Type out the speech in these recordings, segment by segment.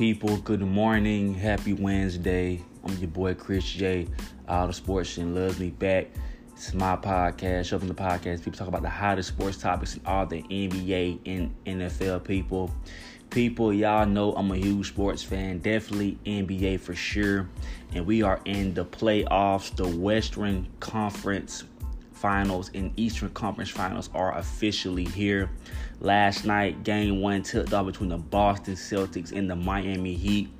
people. Good morning. Happy Wednesday. I'm your boy Chris J. All the sports and loves me back. It's my podcast, Shoving the Podcast. People talk about the hottest sports topics in all the NBA and NFL people. People, y'all know I'm a huge sports fan. Definitely NBA for sure. And we are in the playoffs, the Western Conference Finals and Eastern Conference Finals are officially here. Last night, game one tipped off between the Boston Celtics and the Miami Heat.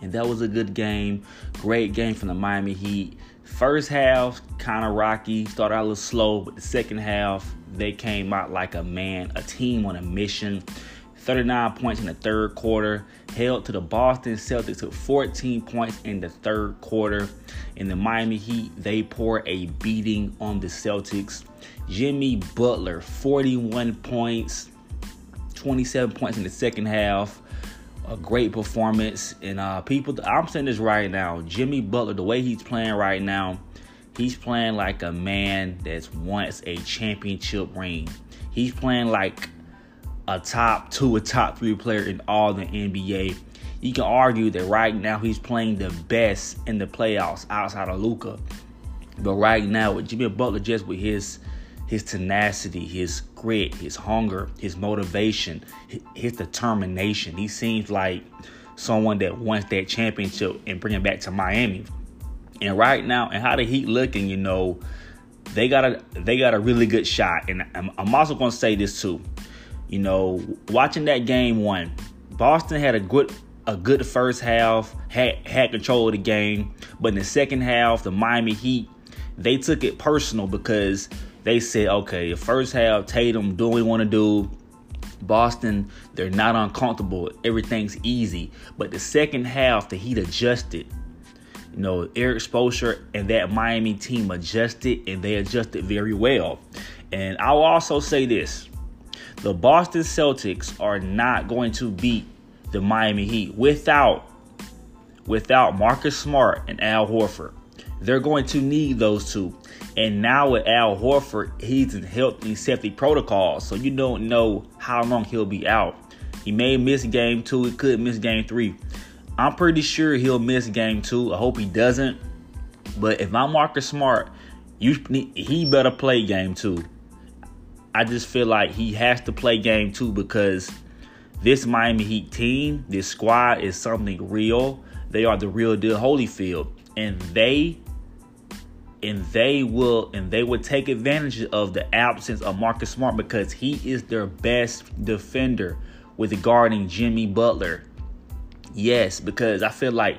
And that was a good game. Great game from the Miami Heat. First half, kind of rocky. Started out a little slow, but the second half, they came out like a man, a team on a mission. 39 points in the third quarter, held to the Boston Celtics to 14 points in the third quarter. In the Miami Heat, they pour a beating on the Celtics. Jimmy Butler, 41 points, 27 points in the second half. A great performance. And uh, people, I'm saying this right now Jimmy Butler, the way he's playing right now, he's playing like a man that's wants a championship ring. He's playing like a top two, a top three player in all the NBA. You can argue that right now he's playing the best in the playoffs outside of Luka. But right now with Jimmy Butler, just with his his tenacity, his grit, his hunger, his motivation, his determination, he seems like someone that wants that championship and bring it back to Miami. And right now, and how the Heat looking, you know, they got a they got a really good shot. And I'm, I'm also going to say this too. You know, watching that game one, Boston had a good a good first half, had had control of the game, but in the second half, the Miami Heat they took it personal because they said, okay, the first half, Tatum doing what he want to do. Boston, they're not uncomfortable. Everything's easy. But the second half, the Heat adjusted. You know, Erik Spoelstra and that Miami team adjusted, and they adjusted very well. And I'll also say this the Boston Celtics are not going to beat the Miami Heat without without Marcus Smart and Al Horford. They're going to need those two. And now with Al Horford, he's in health and safety protocols, so you don't know how long he'll be out. He may miss game two, he could miss game three. I'm pretty sure he'll miss game two. I hope he doesn't. But if I'm Marcus Smart, you he better play game two. I just feel like he has to play game two because this Miami Heat team, this squad is something real. They are the real deal Holyfield. And they and they will and they will take advantage of the absence of Marcus Smart because he is their best defender with guarding Jimmy Butler. Yes, because I feel like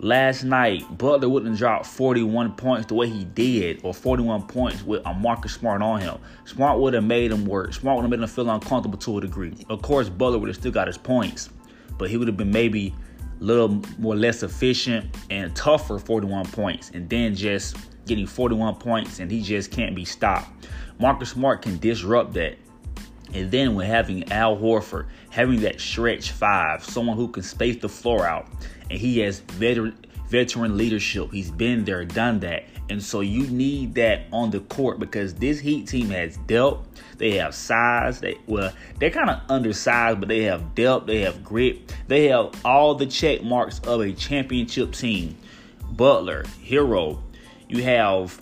last night, Butler wouldn't drop 41 points the way he did, or 41 points with a Marcus Smart on him. Smart would have made him work. Smart would have made him feel uncomfortable to a degree. Of course, Butler would have still got his points, but he would have been maybe a little more less efficient and tougher 41 points, and then just getting 41 points and he just can't be stopped. Marcus Smart can disrupt that. And then with having Al Horford, having that stretch five, someone who can space the floor out, and he has veteran veteran leadership. He's been there, done that. And so you need that on the court because this Heat team has depth. They have size. They well, they're kind of undersized, but they have depth. They have grit. They have all the check marks of a championship team. Butler, Herro. You have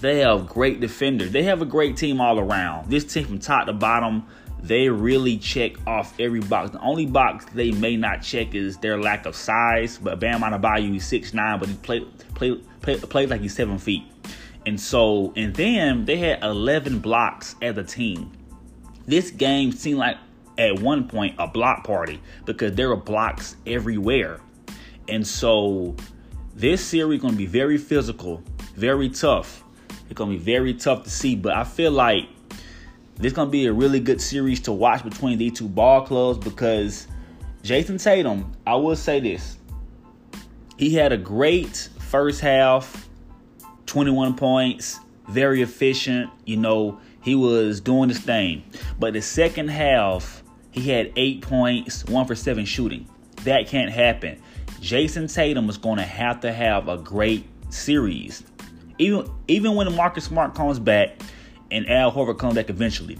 they have great defenders. They have a great team all around. This team from top to bottom, they really check off every box. The only box they may not check is their lack of size. But Bam Adebayo, he's six nine, but he played play, play, played like he's seven feet. And so, and then they had 11 blocks as a team. This game seemed like at one point a block party because there were blocks everywhere. And so, this series going to be very physical, very tough. It's to be very tough to see, but I feel like this to be a really good series to watch between these two ball clubs because Jayson Tatum, I will say this. He had a great first half, 21 points, very efficient. You know, he was doing his thing. But the second half, he had eight points, one for seven shooting. That can't happen. Jayson Tatum is going to have to have a great series. Even even when Marcus Smart comes back, and Al Horford comes back eventually.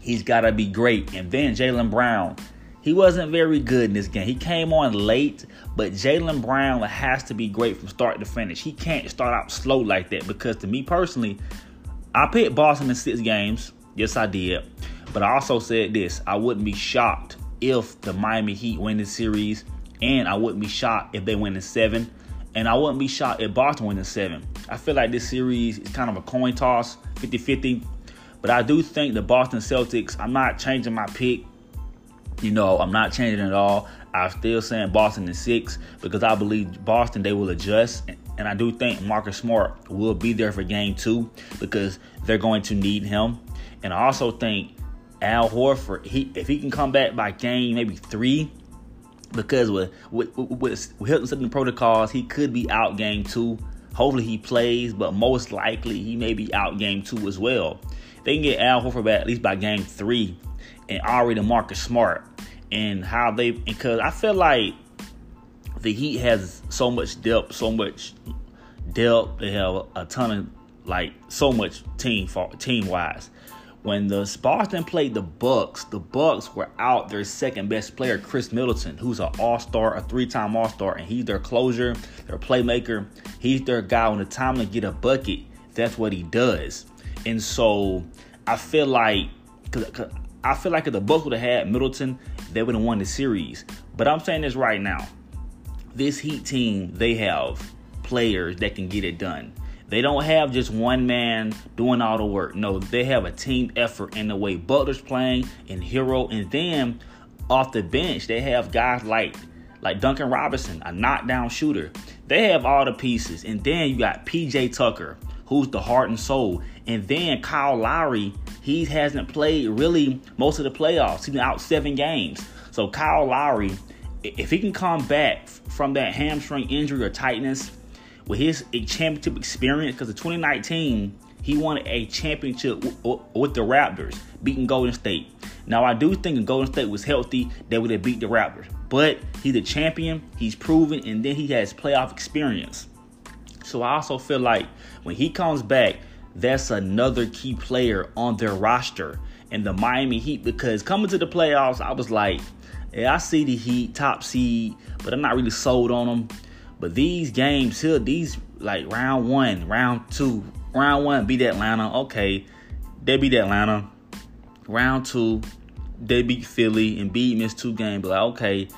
He's got to be great. And then Jaylen Brown, he wasn't very good in this game. He came on late, but Jaylen Brown has to be great from start to finish. He can't start out slow like that because to me personally, I picked Boston in six games. Yes, I did. But I also said this I wouldn't be shocked if the Miami Heat win the series, and I wouldn't be shocked if they win in seven, and I wouldn't be shocked if Boston win in seven. I feel like this series is kind of a coin toss, 50 50. But I do think the Boston Celtics, I'm not changing my pick. You know, I'm not changing at all. I'm still saying Boston in six because I believe Boston, they will adjust. And I do think Marcus Smart will be there for game two because they're going to need him. And I also think Al Horford, he if he can come back by game maybe three, because with with with, with Hilton setting protocols, he could be out game two. Hopefully he plays, but most likely he may be out game two as well. They can get Al Horford back at least by game three, and already the Marcus Smart and how they because I feel like the Heat has so much depth, so much depth. They have a ton of like so much team for team wise. When the Boston played the Bucks, the Bucks were out their second best player, Khris Middleton, who's an All-Star, a three-time All-Star, and he's their closure, their playmaker. He's their guy when the time to get a bucket. That's what he does. And so I feel like, cause, cause I feel like if the Bucks would have had Middleton, they would have won the series. But I'm saying this right now. This Heat team, they have players that can get it done. They don't have just one man doing all the work. No, they have a team effort in the way Butler's playing and Herro. And then off the bench, they have guys like like Duncan Robinson, a knockdown shooter. They have all the pieces. And then you got PJ Tucker, who's the heart and soul. And then Kyle Lowry, he hasn't played really most of the playoffs. He's been out seven games. So Kyle Lowry, if he can come back from that hamstring injury or tightness, with his championship experience, because in 2019 he won a championship with the Raptors, beating Golden State. Now I do think if Golden State was healthy, they would have beat the Raptors. But he's a champion, he's proven, and then he has playoff experience. So I also feel like when he comes back, that's another key player on their roster in the Miami Heat. Because coming to the playoffs, I was like, yeah, I see the Heat top seed, but I'm not really sold on them. But these games here, these like round one, round two, round one beat Atlanta. Okay, they beat Atlanta. Round two, they beat Philly and beat missed two games. But like, okay,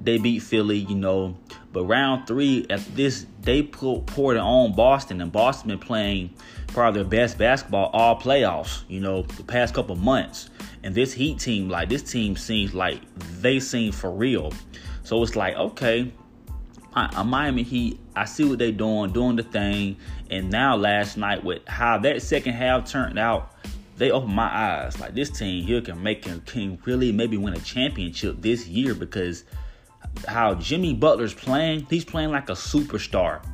they beat Philly, you know. But round three, at this, they poured it on Boston, and Boston been playing probably their best basketball all playoffs, you know, the past couple months. And this Heat team, like this team seems like they seem for real. So it's like, okay, Miami Heat, I see what they're doing, doing the thing. And now last night with how that second half turned out, they opened my eyes. Like this team here can make can really maybe win a championship this year because how Jimmy Butler's playing, he's playing like a superstar.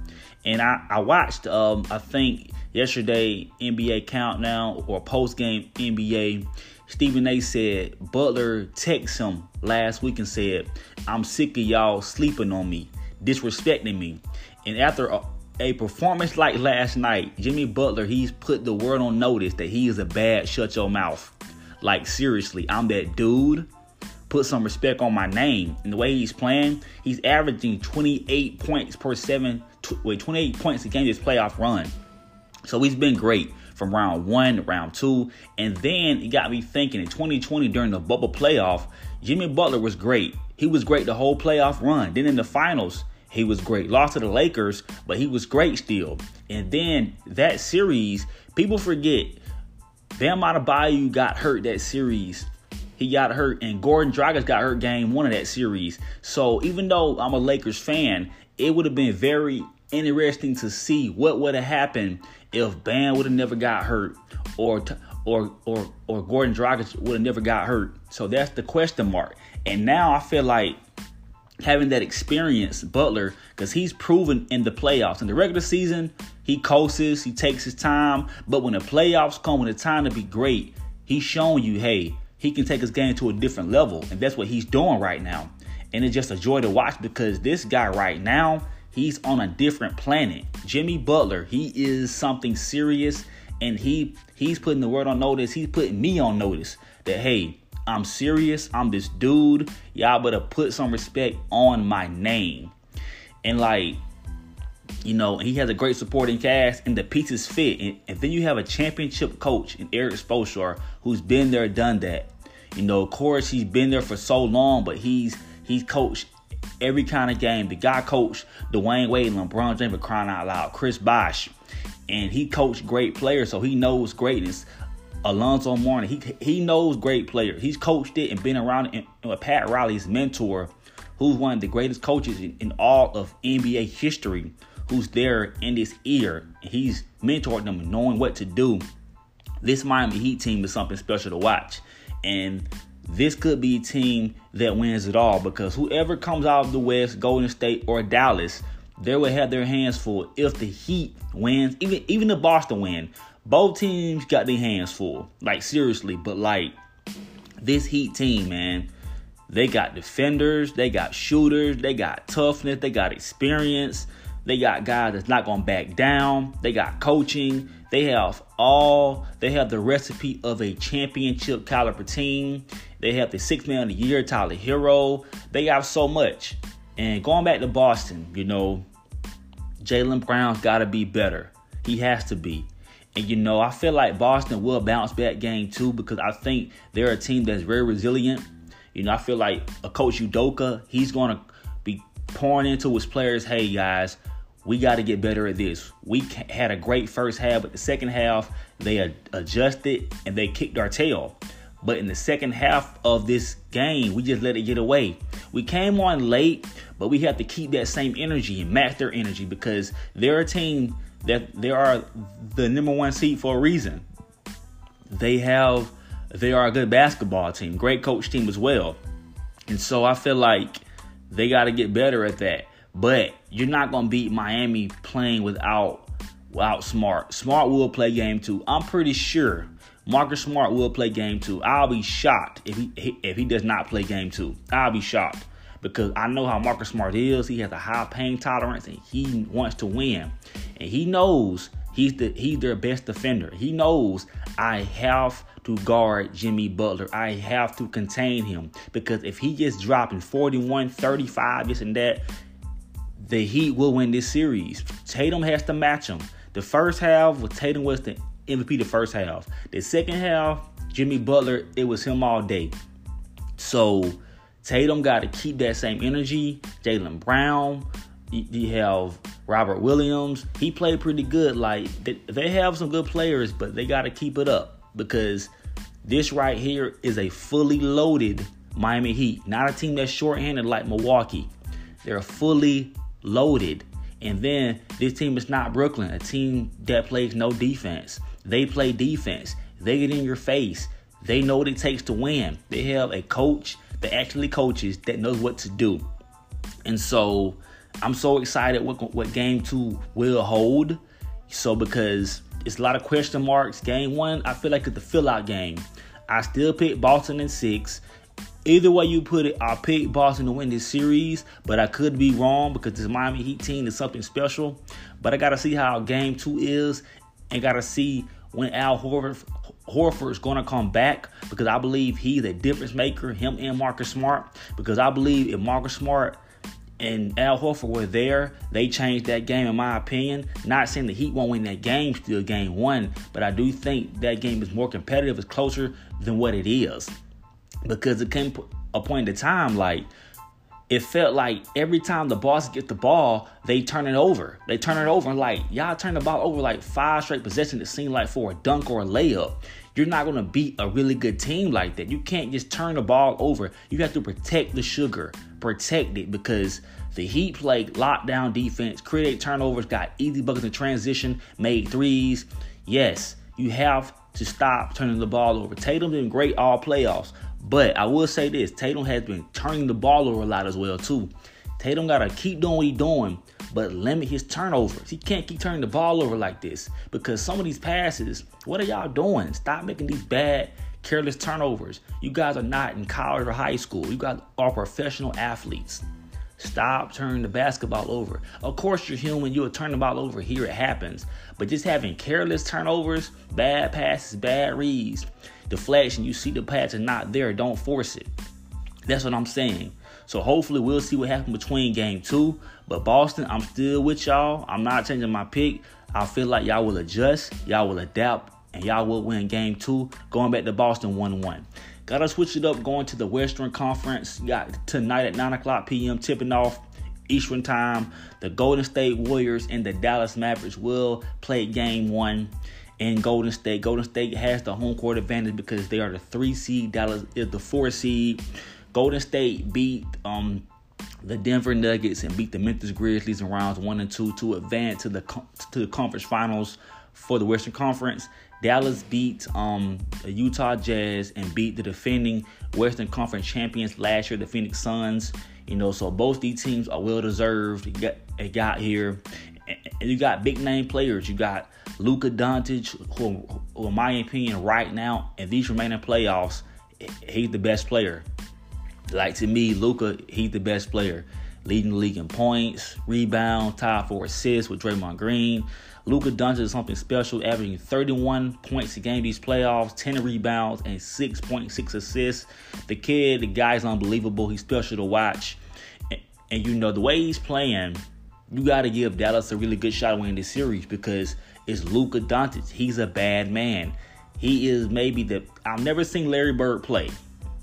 And I, I watched um I think yesterday NBA countdown or post game NBA. Stephen A said Butler texted him last week and said, I'm sick of y'all sleeping on me disrespecting me. And after a, a performance like last night, Jimmy Butler, he's put the world on notice that he is a bad shut your mouth. Like seriously, I'm that dude. Put some respect on my name. And the way he's playing, he's averaging 28 points per seven, tw- wait, 28 points a game this playoff run. So he's been great from round one to round two. And then it got me thinking in 2020 during the bubble playoff, Jimmy Butler was great. He was great the whole playoff run. Then in the finals, he was great. Lost to the Lakers, but he was great still. And then that series, people forget Bam Adebayo got hurt that series. He got hurt, and Gordon Dragic got hurt game one of that series. So even though I'm a Lakers fan, it would have been very interesting to see what would have happened if Bam would have never got hurt, or or or or Gordon Dragic would have never got hurt. So that's the question mark. And now I feel like having that experience, Butler, because he's proven in the playoffs. In the regular season, he coasts, he takes his time. But when the playoffs come, when it's time to be great, he's showing you, hey, he can take his game to a different level. And that's what he's doing right now. And it's just a joy to watch because this guy right now, he's on a different planet. Jimmy Butler, he is something serious. And he he's putting the word on notice. He's putting me on notice that hey, I'm serious. I'm this dude. Y'all better put some respect on my name. And like, you know, he has a great supporting cast and the pieces fit. And, and then you have a championship coach in Erik Spoelstra who's been there, done that. You know, of course, he's been there for so long, but he's he's coached every kind of game. The guy coached Dwyane Wade, LeBron James for crying out loud, Chris Bosh, and he coached great players, so he knows greatness. Alonzo Mourning, he he knows great players. He's coached it and been around. And Pat Riley's mentor, who's one of the greatest coaches in, in all of NBA history, who's there in this ear. He's mentored them, knowing what to do. This Miami Heat team is something special to watch, and this could be a team that wins it all because whoever comes out of the West, Golden State or Dallas, they will have their hands full if the Heat wins, even even if Boston win. Both teams got their hands full, like seriously. But like this Heat team, man, they got defenders, they got shooters, they got toughness, they got experience, they got guys that's not gonna back down, they got coaching, they have all, they have the recipe of a championship caliber team. They have the six man of the year, Tyler Herro. They have so much. And going back to Boston, you know, Jaylen Brown's got to be better. He has to be. And you know, I feel like Boston will bounce back game two because I think they're a team that's very resilient. You know, I feel like a coach Udoka, he's to be pouring into his players, hey guys, we got to get better at this. We had a great first half, but the second half, they adjusted and they kicked our tail. But in the second half of this game, we just let it get away. We came on late, but we have to keep that same energy and match their energy because they're a team that they are the number one seed for a reason. They have they are a good basketball team, great coach team as well. And so I feel like they got to get better at that. But you're not going to beat Miami playing without without Smart. Smart will play game 2. I'm pretty sure Marcus Smart will play game two. I'll be shocked if he if he does not play game two. I'll be shocked because I know how Marcus Smart is. He has a high pain tolerance and he wants to win. And he knows he's the he's their best defender. He knows I have to guard Jimmy Butler. I have to contain him because if he gets dropping 41, 35, this and that, the Heat will win this series. Tatum has to match him. The first half with Tatum was the MVP the first half. The second half, Jimmy Butler, it was him all day. So Tatum got to keep that same energy. Jaylen Brown, you have Robert Williams. He played pretty good. Like they have some good players, but they got to keep it up because this right here is a fully loaded Miami Heat, not a team that's shorthanded like Milwaukee. They're fully loaded. And then this team is not Brooklyn, a team that plays no defense. They play defense. They get in your face. They know what it takes to win. They have a coach that actually coaches that knows what to do. And so I'm so excited what what game two will hold. So because it's a lot of question marks. Game one, I feel like it's the fill out game. I still pick Boston in six. Either way you put it, I pick Boston to win this series, but I could be wrong because this Miami Heat team is something special. But I gotta see how game two is and gotta see when Al Horford, Horford is going to come back because I believe he's a difference maker, him and Marcus Smart. Because I believe if Marcus Smart and Al Horford were there, they changed that game, in my opinion. Not saying the Heat won't win that game, still game one, but I do think that game is more competitive, it's closer than what it is. Because it came a point in time like it felt like every time the boss get the ball, they turn it over. They turn it over and like y'all turn the ball over like five straight possessions. It seemed like for a dunk or a layup. You're not gonna beat a really good team like that. You can't just turn the ball over. You have to protect the sugar, protect it because the Heat play lockdown defense, create turnovers, got easy buckets in transition, made threes. Yes, you have to stop turning the ball over. Tatum been great all playoffs. But I will say this Tatum has been turning the ball over a lot as well, too. Tatum got to keep doing what he's doing, but limit his turnovers. He can't keep turning the ball over like this because some of these passes, what are y'all doing? Stop making these bad, careless turnovers. You guys are not in college or high school. You guys are professional athletes. Stop turning the basketball over. Of course, you're human. You'll turn the ball over. Here it happens. But just having careless turnovers, bad passes, bad reads, deflection, you see the is not there. Don't force it. That's what I'm saying. So hopefully we'll see what happens between game two. But Boston, I'm still with y'all. I'm not changing my pick. I feel like y'all will adjust, y'all will adapt, and y'all will win game two. Going back to Boston 1 1. Gotta switch it up going to the Western Conference. Got tonight at 9 o'clock p.m. tipping off Eastern Time. The Golden State Warriors and the Dallas Mavericks will play game one in Golden State. Golden State has the home court advantage because they are the three seed. Dallas is the four seed. Golden State beat um, the Denver Nuggets and beat the Memphis Grizzlies in rounds one and two to advance to the to the conference finals for the Western Conference. Dallas beat um, the Utah Jazz and beat the defending Western Conference champions last year, the Phoenix Suns. You know, so both these teams are well deserved. Got, it got here, and you got big name players. You got Luka Doncic, who, who, in my opinion, right now in these remaining playoffs, he's the best player. Like to me, Luka, he's the best player. Leading the league in points, rebound, top for assists with Draymond Green. Luka Doncic is something special, averaging 31 points a game these playoffs, 10 rebounds, and 6.6 assists. The kid, the guy's unbelievable. He's special to watch. And, and you know, the way he's playing, you got to give Dallas a really good shot at winning this series because it's Luka Doncic. He's a bad man. He is maybe the. I've never seen Larry Bird play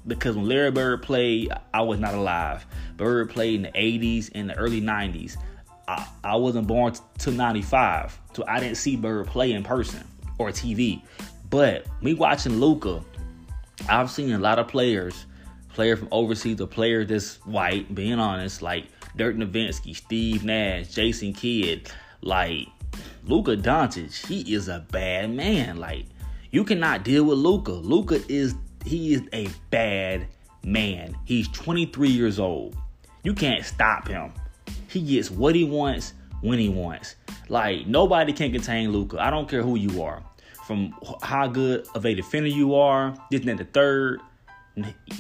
because when Larry Bird played, I was not alive. Bird played in the 80s and the early 90s. I, I wasn't born till 95, so I didn't see Bird play in person or TV. But me watching Luka, I've seen a lot of players, player from overseas, a player that's white, being honest, like Dirk Nowitzki, Steve Nash, Jason Kidd, like Luka Doncic, he is a bad man. Like you cannot deal with Luka. Luka is he is a bad man. He's 23 years old. You can't stop him. He gets what he wants when he wants. Like nobody can contain Luka. I don't care who you are. From how good of a defender you are, this and the third,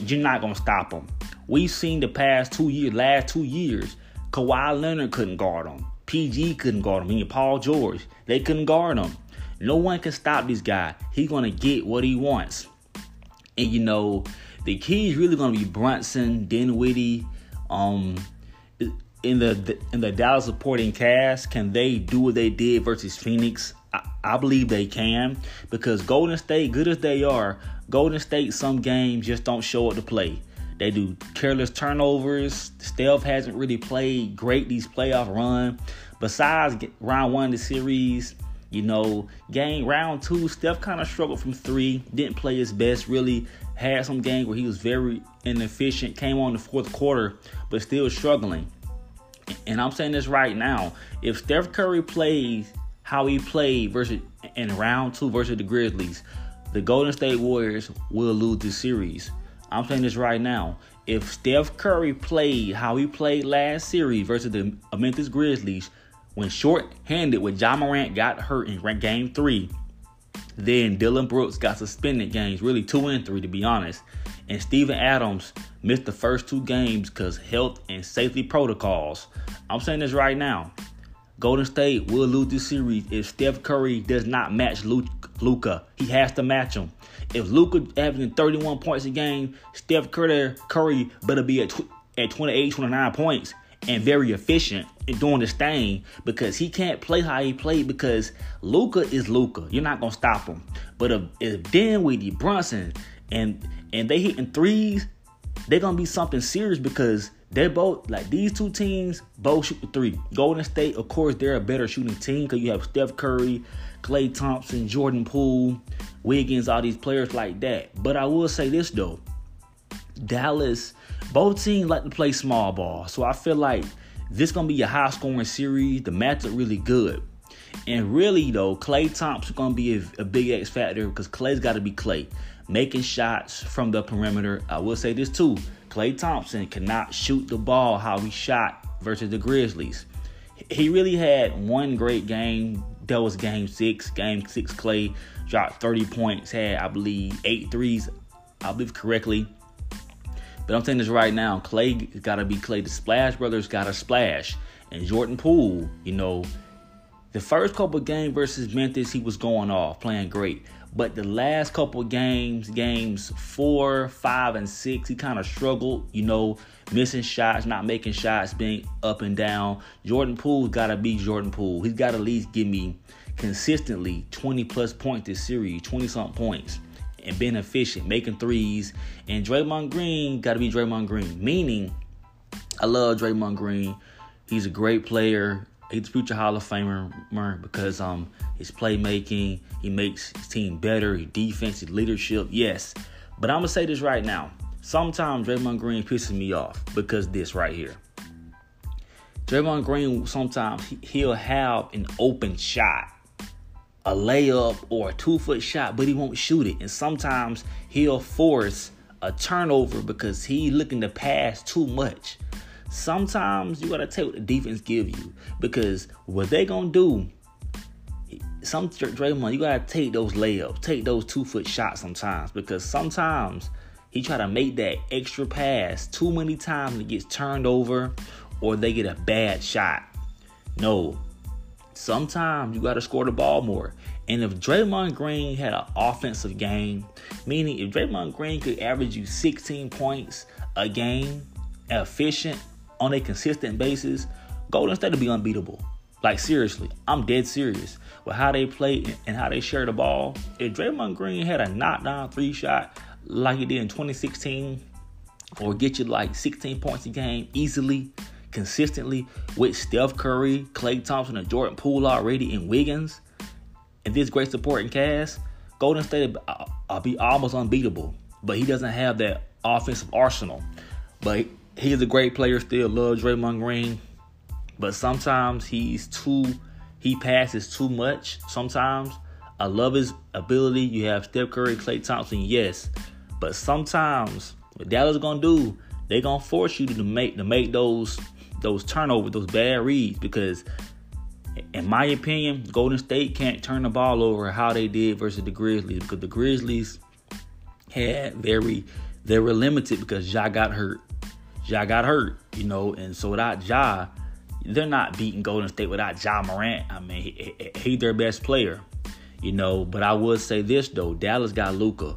you're not gonna stop him. We've seen the past two years, last two years, Kawhi Leonard couldn't guard him. PG couldn't guard him. And Paul George, they couldn't guard him. No one can stop this guy. He's gonna get what he wants. And you know, the key is really gonna be Brunson, Dinwiddie, um, in the in the Dallas supporting cast, can they do what they did versus Phoenix? I, I, believe they can because Golden State, good as they are, Golden State some games just don't show up to play. They do careless turnovers. Steph hasn't really played great these playoff run. Besides round one of the series, you know, game round two, Steph kind of struggled from three, didn't play his best, really had some games where he was very inefficient, came on the fourth quarter, but still struggling. And I'm saying this right now. If Steph Curry plays how he played versus in round two versus the Grizzlies, the Golden State Warriors will lose this series. I'm saying this right now. If Steph Curry played how he played last series versus the Memphis Grizzlies, when short-handed when Ja Morant got hurt in game three, then Dillon Brooks got suspended games, really two and three to be honest. And Steven Adams missed the first two games because health and safety protocols. I'm saying this right now. Golden State will lose this series if Steph Curry does not match Luka. He has to match him. If Luka averaging 31 points a game, Steph Curry, Curry better be at, tw- at 28, 29 points and very efficient in doing this thing because he can't play how he played because Luka is Luka. You're not gonna stop him. But if, if Dinwiddie, Brunson, and and they hitting threes, they're gonna be something serious because they're both like these two teams both shoot the three. Golden State, of course, they're a better shooting team because you have Steph Curry, Klay Thompson, Jordan Poole, Wiggins, all these players like that. But I will say this though, Dallas, both teams like to play small ball, so I feel like this gonna be a high scoring series. The matchup really good. And really though, Klay Thompson gonna be a, a big X factor because Klay's got to be Klay, making shots from the perimeter. I will say this too: Klay Thompson cannot shoot the ball how he shot versus the Grizzlies. He really had one great game. That was game six. Game six, Klay dropped 30 points, had I believe eight threes, I believe correctly. But I'm saying this right now. Klay got to be Klay. The Splash Brothers got to splash. And Jordan Poole, you know, the first couple games versus Memphis, he was going off, playing great. But the last couple games, games four, five, and six, he kind of struggled, you know, missing shots, not making shots, being up and down. Jordan Poole's got to be Jordan Poole. He's got to at least give me consistently 20 plus points this series, 20 something points, and being efficient, making threes. And Draymond Green got to be Draymond Green, meaning I love Draymond Green. He's a great player. He's future Hall of Famer because um his playmaking, he makes his team better, his defense, his leadership, yes. But I'm gonna say this right now. Sometimes Draymond Green pisses me off because this right here. Draymond Green sometimes he'll have an open shot, a layup or a two foot shot, but he won't shoot it. And sometimes he'll force a turnover because he looking to pass too much. Sometimes you gotta take what the defense give you because what they gonna do. Some Draymond, you gotta take those layups, take those two foot shots sometimes because sometimes he try to make that extra pass too many times and it gets turned over or they get a bad shot. No, sometimes you gotta score the ball more. And if Draymond Green had an offensive game, meaning if Draymond Green could average you 16 points a game, efficient, on a consistent basis, Golden State will be unbeatable. Like seriously, I'm dead serious with how they play and how they share the ball. If Draymond Green had a knockdown three shot like he did in 2016, or get you like 16 points a game easily, consistently with Steph Curry, Klay Thompson, and Jordan Poole already in Wiggins, and this great supporting cast, Golden State will uh, be almost unbeatable. But he doesn't have that offensive arsenal. But he's a great player still. Love Draymond Green, but sometimes he's too he passes too much. Sometimes I love his ability. You have Steph Curry, Klay Thompson, yes, but sometimes what Dallas gonna do, they gonna force you to make to make those those turnovers, those bad reads, because in my opinion, Golden State can't turn the ball over how they did versus the Grizzlies because the Grizzlies had very they were limited because Ja got hurt. Ja got hurt, you know, and so without Ja, they're not beating Golden State without Ja Morant. I mean, he, he's their best player, you know. But I would say this though, Dallas got Luka.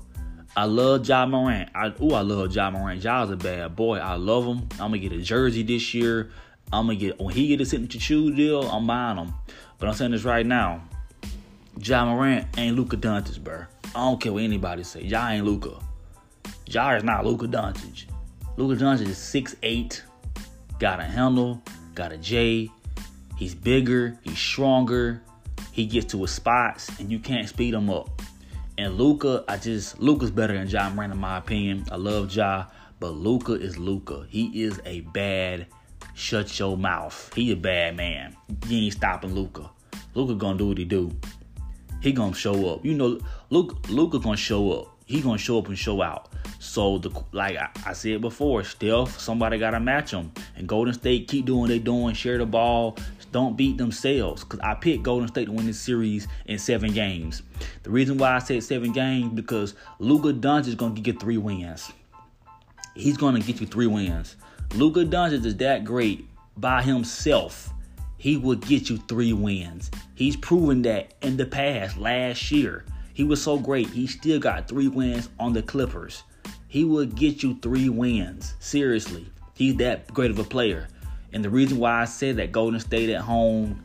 I love Ja Morant. I ooh, I love Ja Morant. Ja's a bad boy. I love him. I'm gonna get a jersey this year. I'm gonna get when he get a signature shoe deal. I'm buying him. But I'm saying this right now. Ja Morant ain't Luka Doncic, bro. I don't care what anybody say. Ja ain't Luka. Ja is not Luka Doncic. Luka Doncic is 6'8, got a handle, got a J. He's bigger, he's stronger, he gets to his spots, and you can't speed him up. And Luka, I just Luka's better than Ja Morant in my opinion. I love Ja, but Luka is Luka. He is a bad. Shut your mouth. He a bad man. You ain't stopping Luka. Luka gonna do what he do. He gonna show up. You know, Luka Luka gonna show up. He gonna show up and show out. So the like I, I said before, Steph, somebody gotta match them. And Golden State keep doing they doing, share the ball, don't beat themselves. Cause I picked Golden State to win this series in seven games. The reason why I said seven games because Luka Doncic is gonna get three wins. He's gonna get you three wins. Luka Doncic is that great by himself. He will get you three wins. He's proven that in the past, last year. He was so great. He still got three wins on the Clippers. He will get you three wins. Seriously. He's that great of a player. And the reason why I said that Golden State at home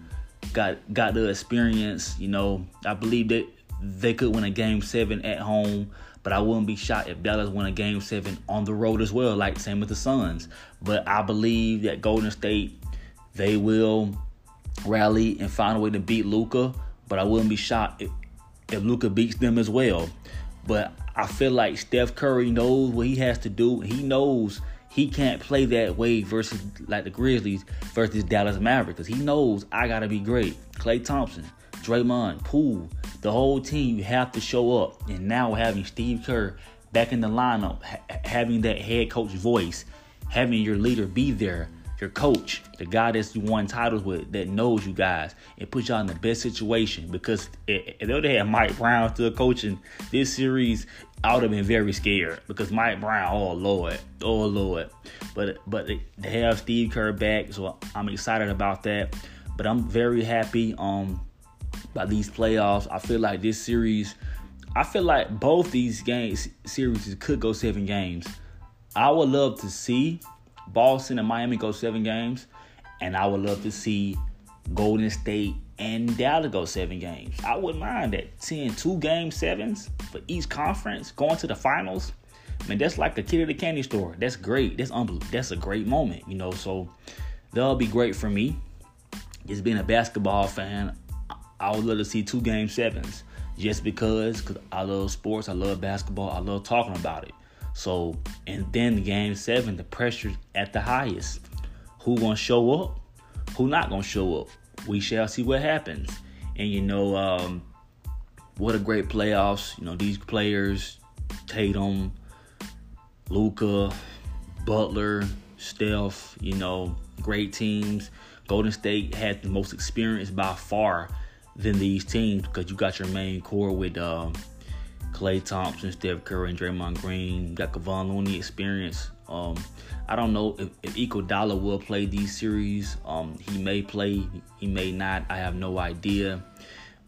got got the experience, you know, I believe that they could win a game seven at home, but I wouldn't be shocked if Dallas win a game seven on the road as well, like same with the Suns. But I believe that Golden State they will rally and find a way to beat Luka. But I wouldn't be shocked if, if Luka beats them as well. But I feel like Steph Curry knows what he has to do. He knows he can't play that way versus like the Grizzlies versus Dallas Mavericks because he knows I gotta be great. Klay Thompson, Draymond, Poole, the whole team you have to show up. And now having Steve Kerr back in the lineup, ha- having that head coach voice, having your leader be there, your coach, the guy that's you won titles with, that knows you guys, and put y'all in the best situation. Because if they had Mike Brown still coaching this series, I would have been very scared because Mike Brown, oh lord, oh lord. But but they have Steve Kerr back, so I'm excited about that. But I'm very happy um by these playoffs. I feel like this series, I feel like both these games series could go seven games. I would love to see Boston and Miami go seven games, and I would love to see Golden State and Dallas go seven games. I wouldn't mind that. Seeing two game sevens for each conference going to the finals. I mean, that's like a kid at the candy store. That's great. That's unbelievable. That's a great moment, you know. So that'll be great for me. Just being a basketball fan, I would love to see two game sevens. Just because, because I love sports, I love basketball, I love talking about it. So, and then game seven, the pressure's at the highest. Who gonna show up? Who not gonna show up? We shall see what happens. And you know, um, what a great playoffs. You know, these players, Tatum, Luka, Butler, Steph, you know, great teams. Golden State had the most experience by far than these teams because you got your main core with um, Klay Thompson, Steph Curry, and Draymond Green. got Kevon Looney experience. Um, I don't know if, if Iguodala will play these series. Um, he may play, he may not. I have no idea.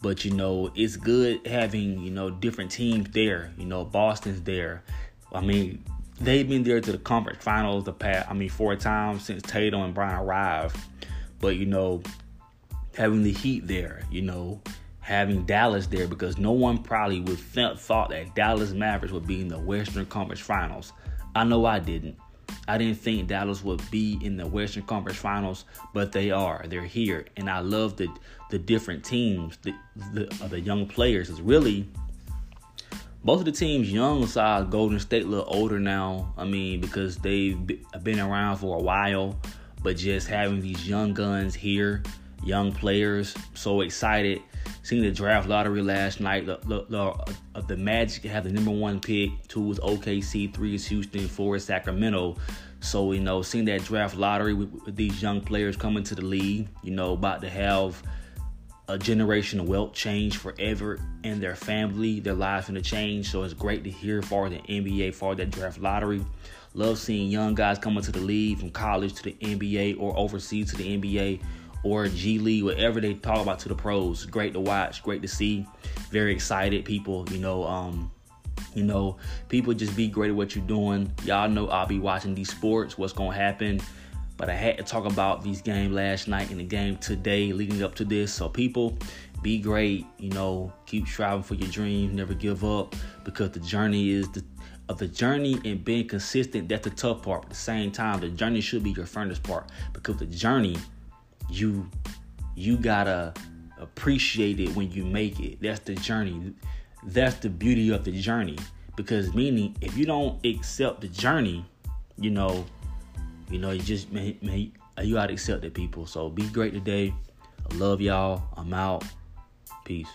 But you know, it's good having you know different teams there. You know, Boston's there. I mean, they've been there to the conference finals the past. I mean, four times since Tatum and Brown arrived. But you know, having the Heat there. You know, having Dallas there because no one probably would th- thought that Dallas Mavericks would be in the Western Conference Finals. I know I didn't. I didn't think Dallas would be in the Western Conference Finals, but they are. They're here, and I love the the different teams, the the, uh, the young players. Is really both of the teams young side Golden State a little older now. I mean because they've been around for a while, but just having these young guns here, young players, so excited Seeing the draft lottery last night, the, the, the, uh, the Magic have the number one pick. Two is OKC, three is Houston, four is Sacramento. So, you know, seeing that draft lottery with, with these young players coming to the league, you know, about to have a generation of wealth change forever in their family, their lives going to change. So it's great to hear for the NBA for that draft lottery. Love seeing young guys coming to the league from college to the NBA or overseas to the NBA or G League, whatever they talk about to the pros. Great to watch, great to see. Very excited people, you know, um, you know, people just be great at what you're doing. Y'all know I'll be watching these sports, what's gonna happen. But I had to talk about these games last night and the game today leading up to this. So people, be great, you know, keep striving for your dreams, never give up because the journey is the of the journey and being consistent, that's the tough part. But at the same time, the journey should be your furnace part because the journey you you gotta appreciate it when you make it. That's the journey. That's the beauty of the journey. Because meaning, if you don't accept the journey, you know, you know, you just man, man, you gotta accept it, people. So be great today. I love y'all. I'm out. Peace.